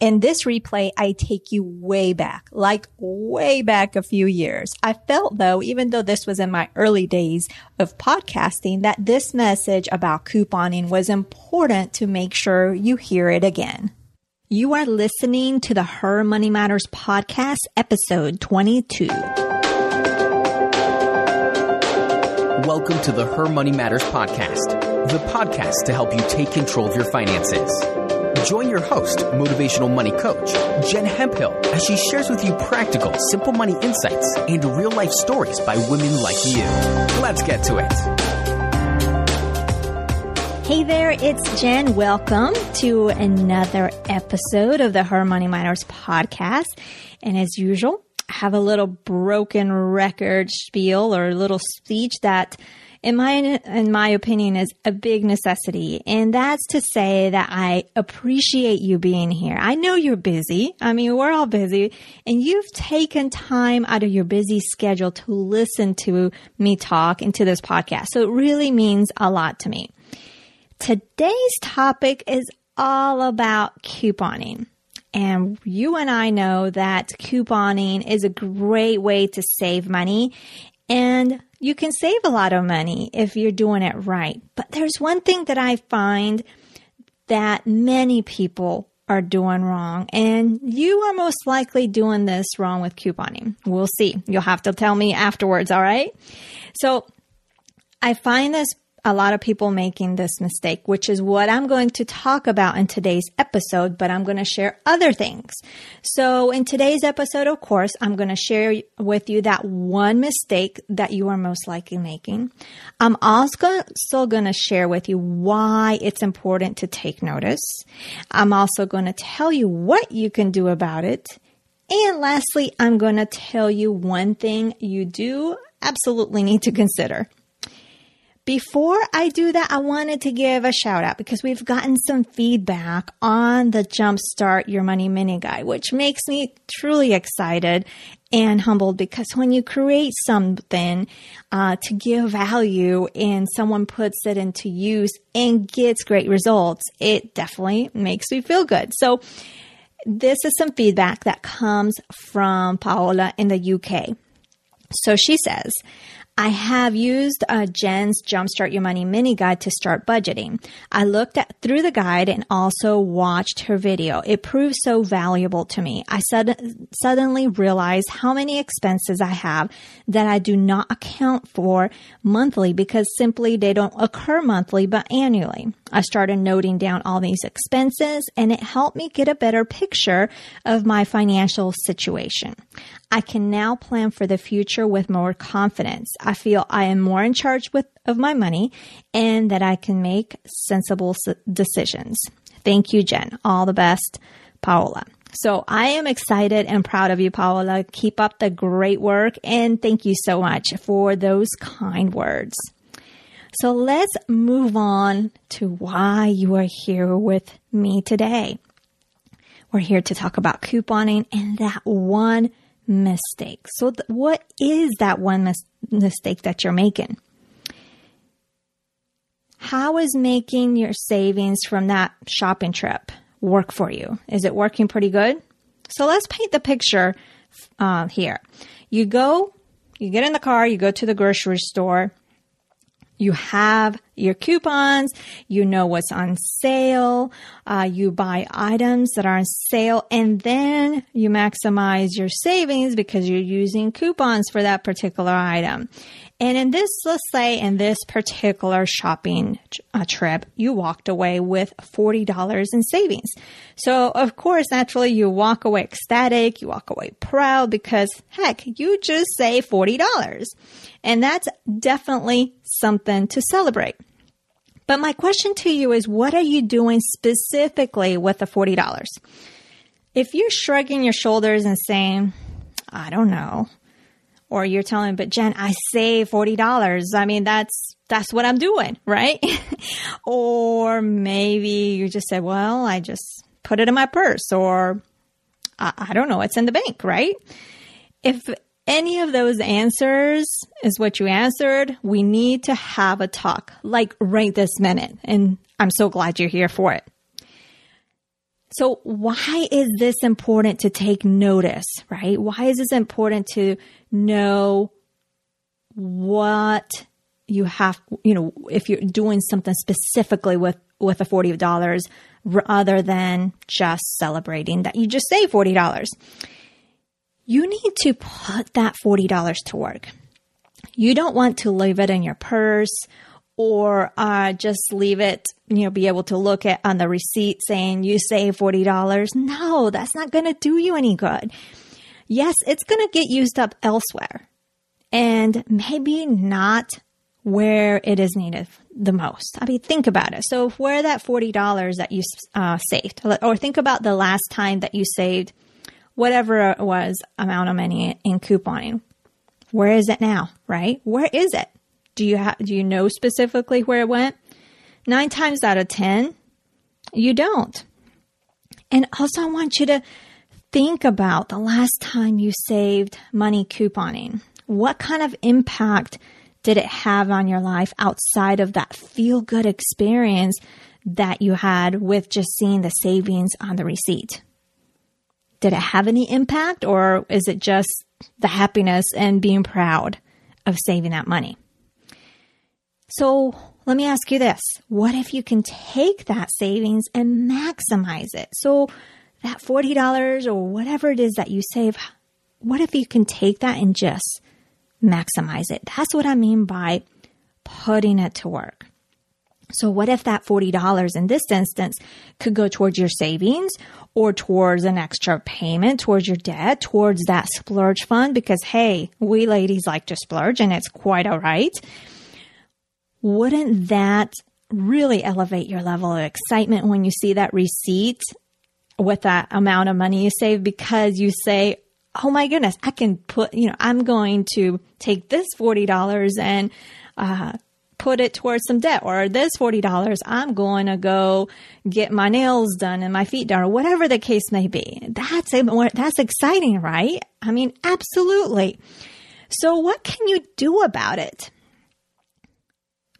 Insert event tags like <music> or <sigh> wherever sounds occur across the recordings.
In this replay, I take you way back, like way back a few years. I felt though, even though this was in my early days of podcasting, that this message about couponing was important to make sure you hear it again. You are listening to the Her Money Matters podcast, episode 22. Welcome to the Her Money Matters podcast, the podcast to help you take control of your finances. Join your host, motivational money coach, Jen Hemphill, as she shares with you practical, simple money insights and real life stories by women like you. Let's get to it. Hey there, it's Jen. Welcome to another episode of the Her Money Matters podcast. And as usual, I have a little broken record spiel or a little speech that in my in my opinion is a big necessity and that's to say that I appreciate you being here. I know you're busy. I mean, we're all busy and you've taken time out of your busy schedule to listen to me talk into this podcast. So it really means a lot to me. Today's topic is all about couponing. And you and I know that couponing is a great way to save money. And you can save a lot of money if you're doing it right. But there's one thing that I find that many people are doing wrong. And you are most likely doing this wrong with couponing. We'll see. You'll have to tell me afterwards. All right. So I find this a lot of people making this mistake, which is what I'm going to talk about in today's episode, but I'm going to share other things. So in today's episode, of course, I'm going to share with you that one mistake that you are most likely making. I'm also still going to share with you why it's important to take notice. I'm also going to tell you what you can do about it. And lastly, I'm going to tell you one thing you do absolutely need to consider. Before I do that, I wanted to give a shout out because we've gotten some feedback on the Jumpstart Your Money mini guide, which makes me truly excited and humbled because when you create something uh, to give value and someone puts it into use and gets great results, it definitely makes me feel good. So this is some feedback that comes from Paola in the UK. So she says, I have used uh, Jen's Jumpstart Your Money mini guide to start budgeting. I looked at through the guide and also watched her video. It proved so valuable to me. I sud- suddenly realized how many expenses I have that I do not account for monthly because simply they don't occur monthly but annually. I started noting down all these expenses and it helped me get a better picture of my financial situation. I can now plan for the future with more confidence. I feel I am more in charge with, of my money and that I can make sensible decisions. Thank you, Jen. All the best, Paola. So I am excited and proud of you, Paola. Keep up the great work and thank you so much for those kind words. So let's move on to why you are here with me today. We're here to talk about couponing and that one mistake. So, th- what is that one mis- mistake that you're making? How is making your savings from that shopping trip work for you? Is it working pretty good? So, let's paint the picture uh, here. You go, you get in the car, you go to the grocery store, you have your coupons, you know what's on sale, uh, you buy items that are on sale, and then you maximize your savings because you're using coupons for that particular item. And in this, let's say in this particular shopping uh, trip, you walked away with $40 in savings. So of course, naturally you walk away ecstatic, you walk away proud because heck, you just saved $40. And that's definitely something to celebrate. But my question to you is what are you doing specifically with the $40? If you're shrugging your shoulders and saying, I don't know, or you're telling, me, but Jen, I save $40. I mean, that's, that's what I'm doing, right? <laughs> or maybe you just said, well, I just put it in my purse or I, I don't know, it's in the bank, right? If any of those answers is what you answered, we need to have a talk like right this minute. And I'm so glad you're here for it. So why is this important to take notice, right? Why is this important to know what you have, you know, if you're doing something specifically with, with the $40 rather than just celebrating that you just saved $40? You need to put that $40 to work. You don't want to leave it in your purse or uh, just leave it, you know, be able to look at on the receipt saying you saved $40. No, that's not going to do you any good. Yes, it's going to get used up elsewhere and maybe not where it is needed the most. I mean, think about it. So, where that $40 that you uh, saved, or think about the last time that you saved whatever it was amount of money in couponing. Where is it now, right? Where is it? Do you have, do you know specifically where it went? Nine times out of 10, you don't. And also I want you to think about the last time you saved money couponing. What kind of impact did it have on your life outside of that feel good experience that you had with just seeing the savings on the receipt? Did it have any impact or is it just the happiness and being proud of saving that money? So let me ask you this. What if you can take that savings and maximize it? So that $40 or whatever it is that you save, what if you can take that and just maximize it? That's what I mean by putting it to work. So what if that $40 in this instance could go towards your savings or towards an extra payment towards your debt, towards that splurge fund? Because hey, we ladies like to splurge and it's quite all right wouldn't that really elevate your level of excitement when you see that receipt with that amount of money you save because you say, Oh my goodness, I can put, you know, I'm going to take this $40 and, uh, put it towards some debt or this $40 I'm going to go get my nails done and my feet done or whatever the case may be. That's, that's exciting, right? I mean, absolutely. So what can you do about it?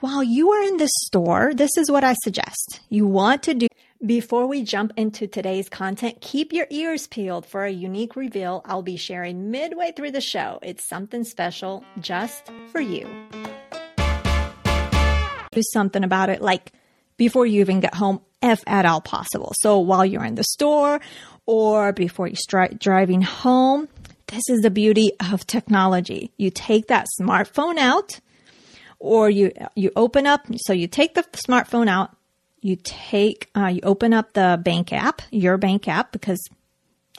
while you are in the store, this is what I suggest. You want to do before we jump into today's content, keep your ears peeled for a unique reveal I'll be sharing midway through the show. It's something special just for you. Do something about it like before you even get home, if at all possible. So while you're in the store or before you start driving home, this is the beauty of technology. You take that smartphone out or you you open up. So you take the smartphone out, you take uh, you open up the bank app, your bank app, because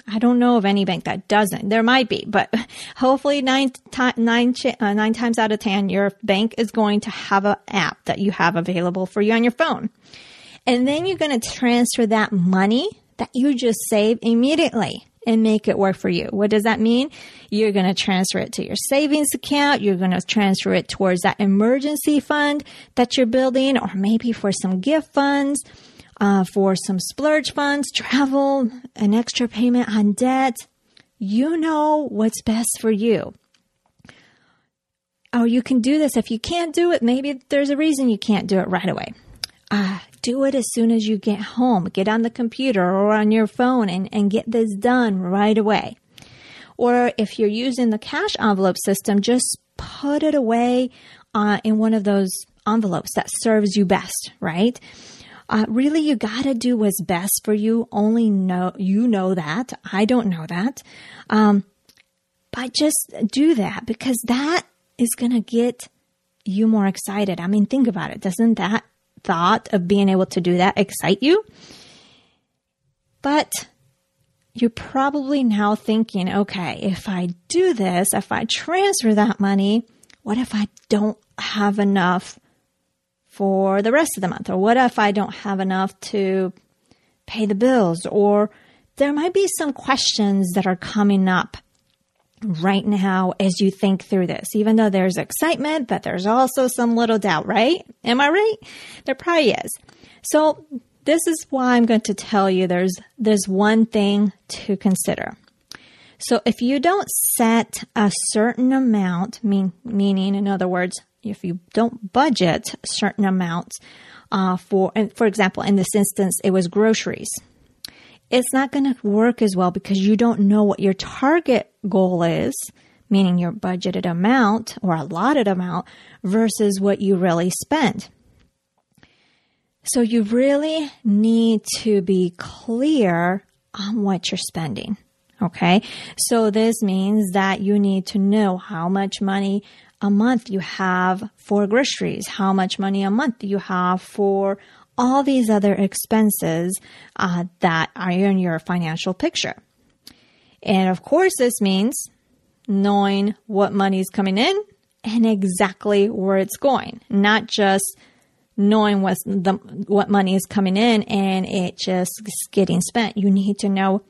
I don't know of any bank that doesn't. There might be, but hopefully nine, nine, uh, nine times out of 10, your bank is going to have an app that you have available for you on your phone. And then you're going to transfer that money that you just saved immediately and make it work for you. What does that mean? You're going to transfer it to your savings account. You're going to transfer it towards that emergency fund that you're building or maybe for some gift funds. Uh, for some splurge funds, travel, an extra payment on debt. You know what's best for you. Or you can do this. If you can't do it, maybe there's a reason you can't do it right away. Uh, do it as soon as you get home. Get on the computer or on your phone and, and get this done right away. Or if you're using the cash envelope system, just put it away uh, in one of those envelopes that serves you best, right? Uh, really, you gotta do what's best for you. Only know, you know that. I don't know that. Um, but just do that because that is gonna get you more excited. I mean, think about it. Doesn't that thought of being able to do that excite you? But you're probably now thinking, okay, if I do this, if I transfer that money, what if I don't have enough for the rest of the month? Or what if I don't have enough to pay the bills? Or there might be some questions that are coming up right now as you think through this, even though there's excitement, but there's also some little doubt, right? Am I right? There probably is. So this is why I'm going to tell you there's, there's one thing to consider. So if you don't set a certain amount, mean, meaning in other words, if you don't budget certain amounts uh, for, and for example, in this instance, it was groceries. it's not going to work as well because you don't know what your target goal is, meaning your budgeted amount or allotted amount versus what you really spend. So you really need to be clear on what you're spending. Okay. So this means that you need to know how much money a month you have for groceries, how much money a month you have for all these other expenses uh, that are in your financial picture. And of course, this means knowing what money is coming in and exactly where it's going, not just knowing what the what money is coming in and it just is getting spent. You need to know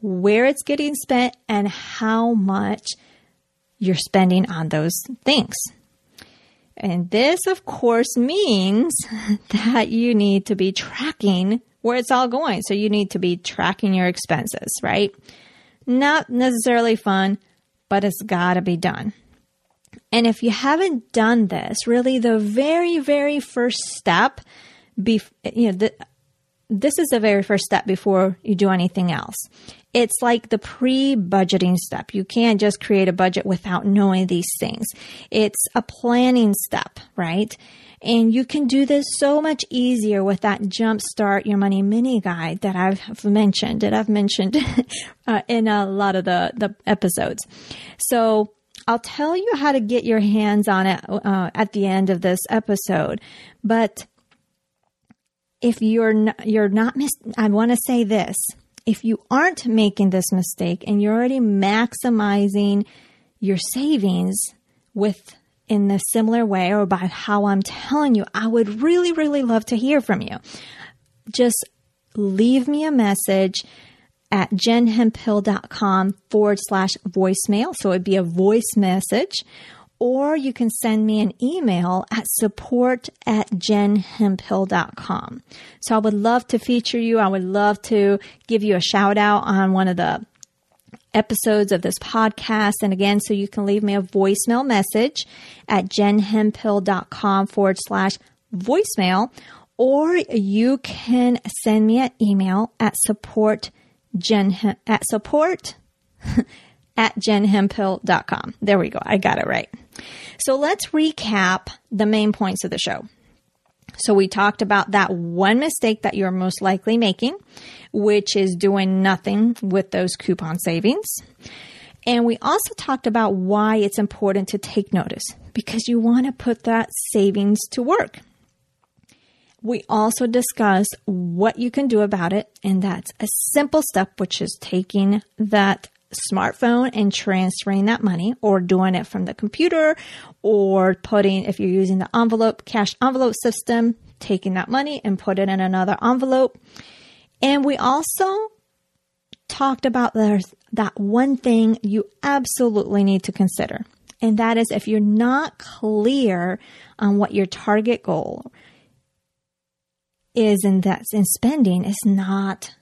where it's getting spent and how much you're spending on those things. And this, of course, means <laughs> that you need to be tracking where it's all going. So you need to be tracking your expenses, right? Not necessarily fun, but it's got to be done. And if you haven't done this, really the very, very first step, be, you know, the, this is the very first step before you do anything else. It's like the pre-budgeting step. You can't just create a budget without knowing these things. It's a planning step, right? And you can do this so much easier with that Jumpstart Your Money mini guide that I've mentioned, that I've mentioned <laughs> uh, in a lot of the, the episodes. So I'll tell you how to get your hands on it uh, at the end of this episode. But if you're not, you're not mis- I want to say this. If you aren't making this mistake and you're already maximizing your savings with in the similar way or by how I'm telling you, I would really, really love to hear from you. Just leave me a message at jenhemphill.com forward slash voicemail. So it'd be a voice message. Or you can send me an email at support at jenhemphill.com. So I would love to feature you. I would love to give you a shout out on one of the episodes of this podcast. And again, so you can leave me a voicemail message at jenhemphill.com forward slash voicemail, or you can send me an email at support Jen at support <laughs> at jenhemphill.com. There we go. I got it right. So let's recap the main points of the show. So we talked about that one mistake that you're most likely making, which is doing nothing with those coupon savings. And we also talked about why it's important to take notice because you want to put that savings to work. We also discuss what you can do about it, and that's a simple step, which is taking that smartphone and transferring that money or doing it from the computer or putting, if you're using the envelope, cash envelope system, taking that money and put it in another envelope. And we also talked about there's that one thing you absolutely need to consider. And that is if you're not clear on what your target goal is in that in spending is not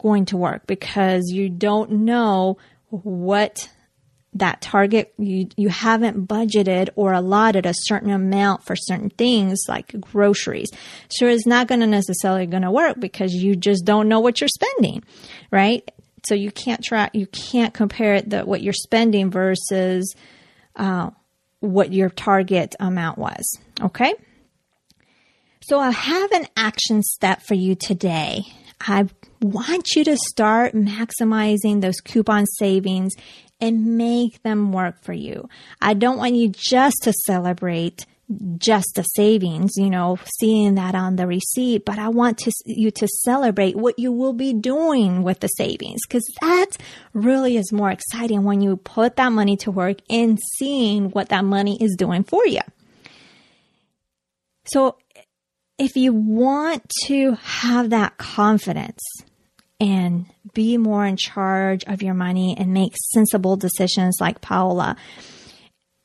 going to work because you don't know what that target you you haven't budgeted or allotted a certain amount for certain things like groceries. So it's not going to necessarily going to work because you just don't know what you're spending right? So you can't track you can't compare it the, what you're spending versus uh, what your target amount was okay? So I have an action step for you today. I want you to start maximizing those coupon savings and make them work for you. I don't want you just to celebrate just the savings, you know, seeing that on the receipt, but I want to, you to celebrate what you will be doing with the savings because that really is more exciting when you put that money to work and seeing what that money is doing for you. So if you want to have that confidence and be more in charge of your money and make sensible decisions like Paola,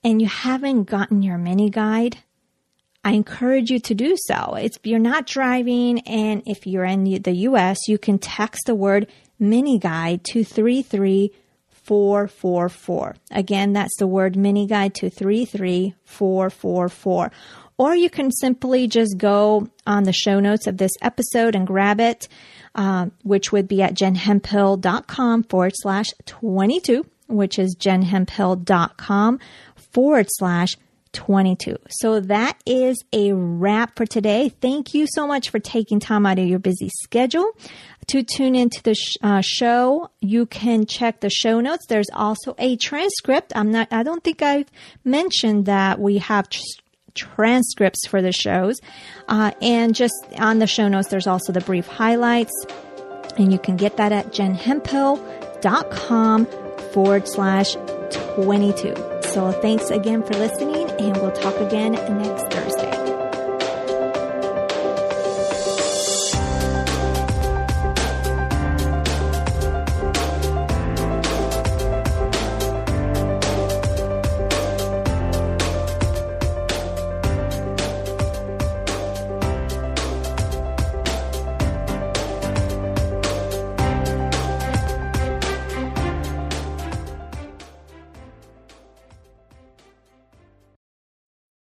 and you haven't gotten your mini guide, I encourage you to do so. If you're not driving and if you're in the US, you can text the word mini guide to 33444. Again, that's the word mini guide to 33444 or you can simply just go on the show notes of this episode and grab it, uh, which would be at jenhemphill.com forward slash 22, which is jenhemphill.com forward slash 22. So that is a wrap for today. Thank you so much for taking time out of your busy schedule to tune into the sh- uh, show. You can check the show notes. There's also a transcript. I'm not, I don't think I've mentioned that we have tr- transcripts for the shows. Uh, and just on the show notes, there's also the brief highlights. And you can get that at jenhemphill.com forward slash 22. So thanks again for listening, and we'll talk again next Thursday.